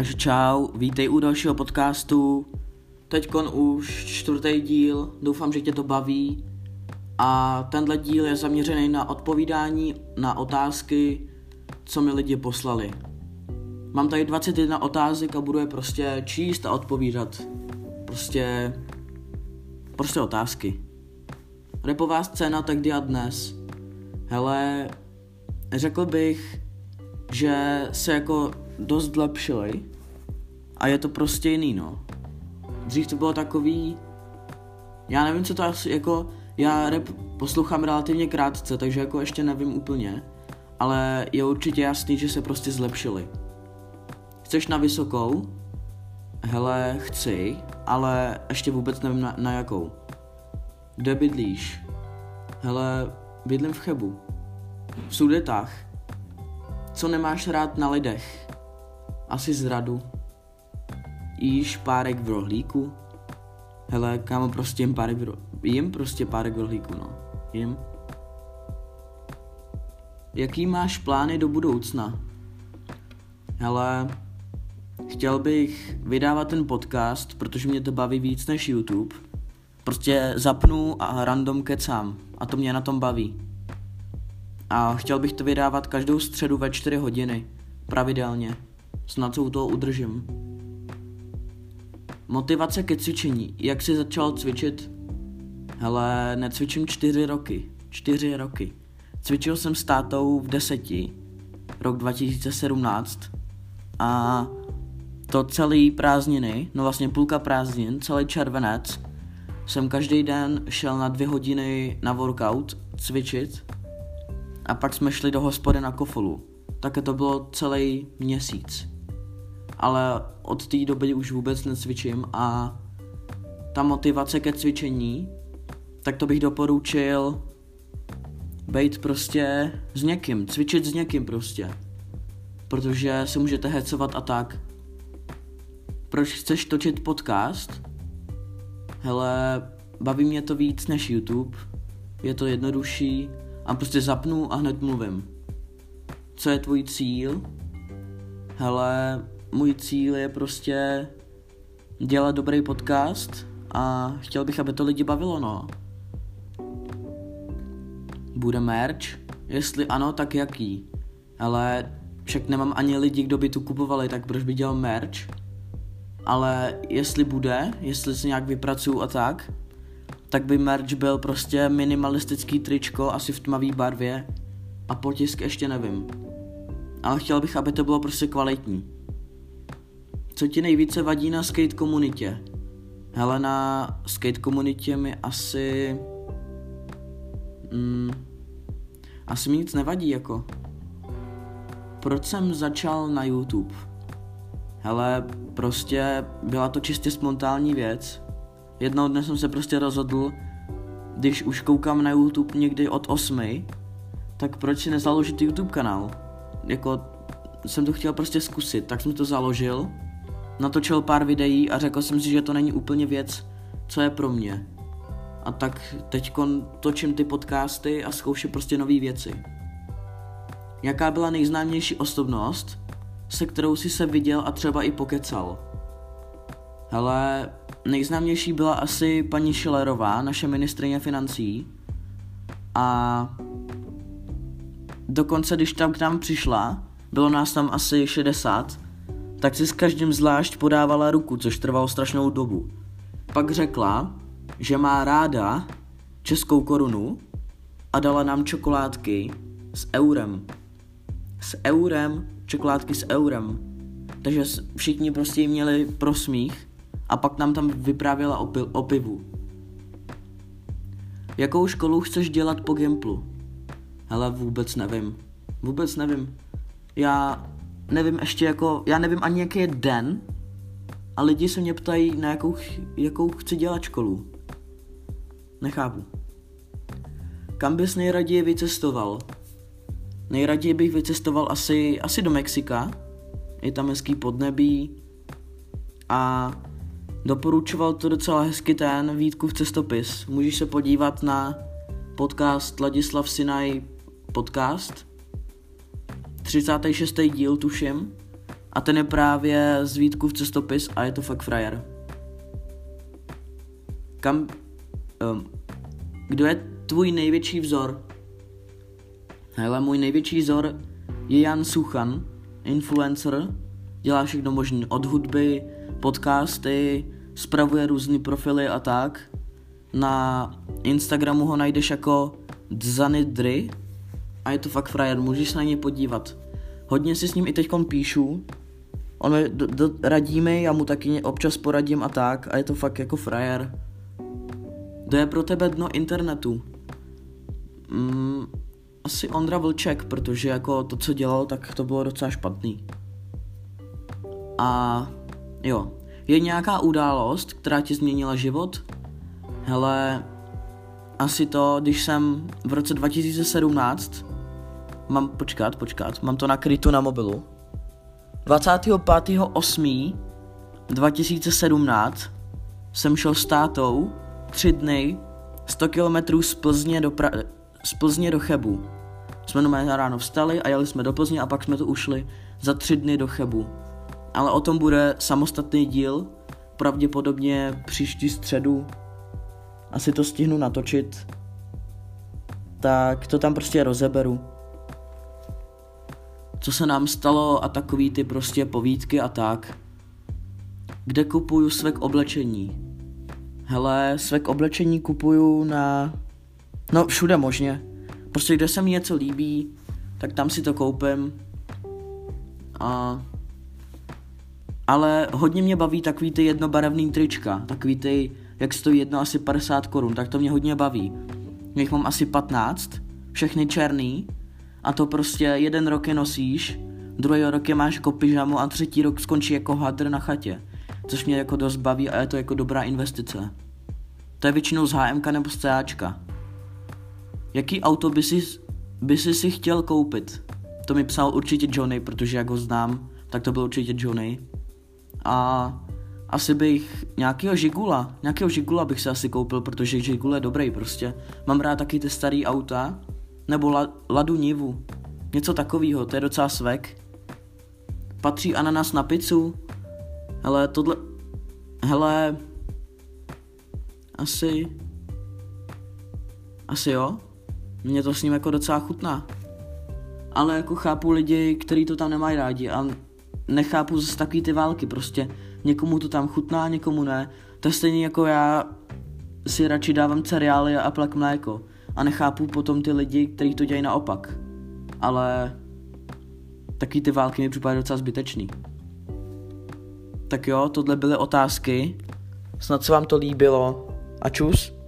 Takže čau, vítej u dalšího podcastu. Teďkon už čtvrtý díl, doufám, že tě to baví. A tenhle díl je zaměřený na odpovídání na otázky, co mi lidi poslali. Mám tady 21 otázek a budu je prostě číst a odpovídat. Prostě... Prostě otázky. Repová scéna tak a dnes. Hele, řekl bych, že se jako dost zlepšili a je to prostě jiný, no. Dřív to bylo takový, já nevím, co to asi, jako, já rap poslouchám relativně krátce, takže jako ještě nevím úplně, ale je určitě jasný, že se prostě zlepšili. Chceš na vysokou? Hele, chci, ale ještě vůbec nevím na, na jakou. Kde bydlíš? Hele, bydlím v Chebu. V Sudetách. Co nemáš rád na lidech? Asi zradu. Jíš párek v rohlíku? Hele, kámo, prostě jim párek v ro... Jím prostě párek v rohlíku, no. Jím. Jaký máš plány do budoucna? Hele, chtěl bych vydávat ten podcast, protože mě to baví víc než YouTube. Prostě zapnu a random kecám a to mě na tom baví. A chtěl bych to vydávat každou středu ve 4 hodiny, pravidelně. Snad se u toho udržím. Motivace ke cvičení. Jak jsi začal cvičit? Hele, necvičím čtyři roky. Čtyři roky. Cvičil jsem s tátou v deseti, rok 2017. A to celý prázdniny, no vlastně půlka prázdnin, celý červenec, jsem každý den šel na dvě hodiny na workout cvičit a pak jsme šli do hospody na kofolu. Také to bylo celý měsíc. Ale od té doby už vůbec necvičím a ta motivace ke cvičení, tak to bych doporučil být prostě s někým, cvičit s někým prostě. Protože se můžete hecovat a tak. Proč chceš točit podcast? Hele, baví mě to víc než YouTube. Je to jednodušší a prostě zapnu a hned mluvím. Co je tvůj cíl? Hele, můj cíl je prostě dělat dobrý podcast a chtěl bych, aby to lidi bavilo, no. Bude merch? Jestli ano, tak jaký? Ale však nemám ani lidi, kdo by tu kupovali, tak proč by dělal merch? Ale jestli bude, jestli se nějak vypracuju a tak, tak by merch byl prostě minimalistický tričko, asi v tmavé barvě a potisk ještě nevím. Ale chtěl bych, aby to bylo prostě kvalitní. Co ti nejvíce vadí na skate komunitě? Hele, na skate komunitě mi asi... Mm, asi mi nic nevadí, jako. Proč jsem začal na YouTube? Hele, prostě byla to čistě spontánní věc. Jednoho dne jsem se prostě rozhodl, když už koukám na YouTube někdy od 8, tak proč si nezaložit YouTube kanál? Jako jsem to chtěl prostě zkusit, tak jsem to založil, natočil pár videí a řekl jsem si, že to není úplně věc, co je pro mě. A tak teď točím ty podcasty a zkouším prostě nové věci. Jaká byla nejznámější osobnost, se kterou si se viděl a třeba i pokecal? Hele, nejznámější byla asi paní Schillerová, naše ministrině financí. A dokonce, když tam k nám přišla, bylo nás tam asi 60, tak si s každým zvlášť podávala ruku, což trvalo strašnou dobu. Pak řekla, že má ráda českou korunu a dala nám čokoládky s eurem. S eurem, čokoládky s eurem. Takže všichni prostě měli prosmích a pak nám tam vyprávěla o, pil, o pivu. Jakou školu chceš dělat po Gimplu? Hele, vůbec nevím. Vůbec nevím. Já nevím ještě jako, já nevím ani jaký je den a lidi se mě ptají, na jakou, jakou chci dělat školu. Nechápu. Kam bys nejraději vycestoval? Nejraději bych vycestoval asi, asi do Mexika. Je tam hezký podnebí a Doporučoval to docela hezky ten Vítkův cestopis. Můžeš se podívat na podcast Ladislav Sinaj podcast. 36. díl tuším. A ten je právě z Vítkův cestopis a je to fakt frajer. Kam... Um, kdo je tvůj největší vzor? Hele, můj největší vzor je Jan Suchan, influencer, dělá všechno možné od hudby, podcasty, spravuje různé profily a tak. Na Instagramu ho najdeš jako Dzanidry a je to fakt frajer, můžeš se na něj podívat. Hodně si s ním i teď píšu, on mi do, do, radí mi, já mu taky občas poradím a tak a je to fakt jako frajer. To je pro tebe dno internetu. Mm, asi Ondra Vlček, protože jako to, co dělal, tak to bylo docela špatný. A jo, je nějaká událost, která ti změnila život? Hele, asi to, když jsem v roce 2017, mám, počkat, počkat, mám to nakryto na mobilu, 25.8.2017 jsem šel s tátou tři dny 100 km z Plzně do, pra- z Plzně do Chebu. Jsme na ráno vstali a jeli jsme do Plzně a pak jsme to ušli za tři dny do Chebu. Ale o tom bude samostatný díl, pravděpodobně příští středu. Asi to stihnu natočit. Tak to tam prostě rozeberu. Co se nám stalo a takový ty prostě povídky a tak. Kde kupuju svek oblečení? Hele, svek oblečení kupuju na... No všude možně. Prostě kde se mi něco líbí, tak tam si to koupím. A... Ale hodně mě baví takový ty jednobarevný trička, takový ty, jak stojí jedno asi 50 korun, tak to mě hodně baví. Jich mám asi 15, všechny černý, a to prostě jeden rok je nosíš, druhý rok je máš jako pyžamu a třetí rok skončí jako hadr na chatě. Což mě jako dost baví a je to jako dobrá investice. To je většinou z HMK nebo z CAčka. Jaký auto by si, by si si chtěl koupit? To mi psal určitě Johnny, protože jak ho znám, tak to byl určitě Johnny. A asi bych nějakého Žigula, nějakého Žigula bych si asi koupil, protože Žigul je dobrý prostě. Mám rád taky ty starý auta, nebo la, Ladu Nivu. Něco takového, to je docela svek. Patří ananas na pizzu? Hele, tohle... Hele... Asi... Asi jo. Mně to s ním jako docela chutná. Ale jako chápu lidi, kteří to tam nemají rádi a nechápu zase takový ty války, prostě někomu to tam chutná, někomu ne. To je stejně jako já si radši dávám cereály a plak mléko a nechápu potom ty lidi, kteří to dělají naopak. Ale taky ty války mi připadají docela zbytečný. Tak jo, tohle byly otázky. Snad se vám to líbilo. A čus.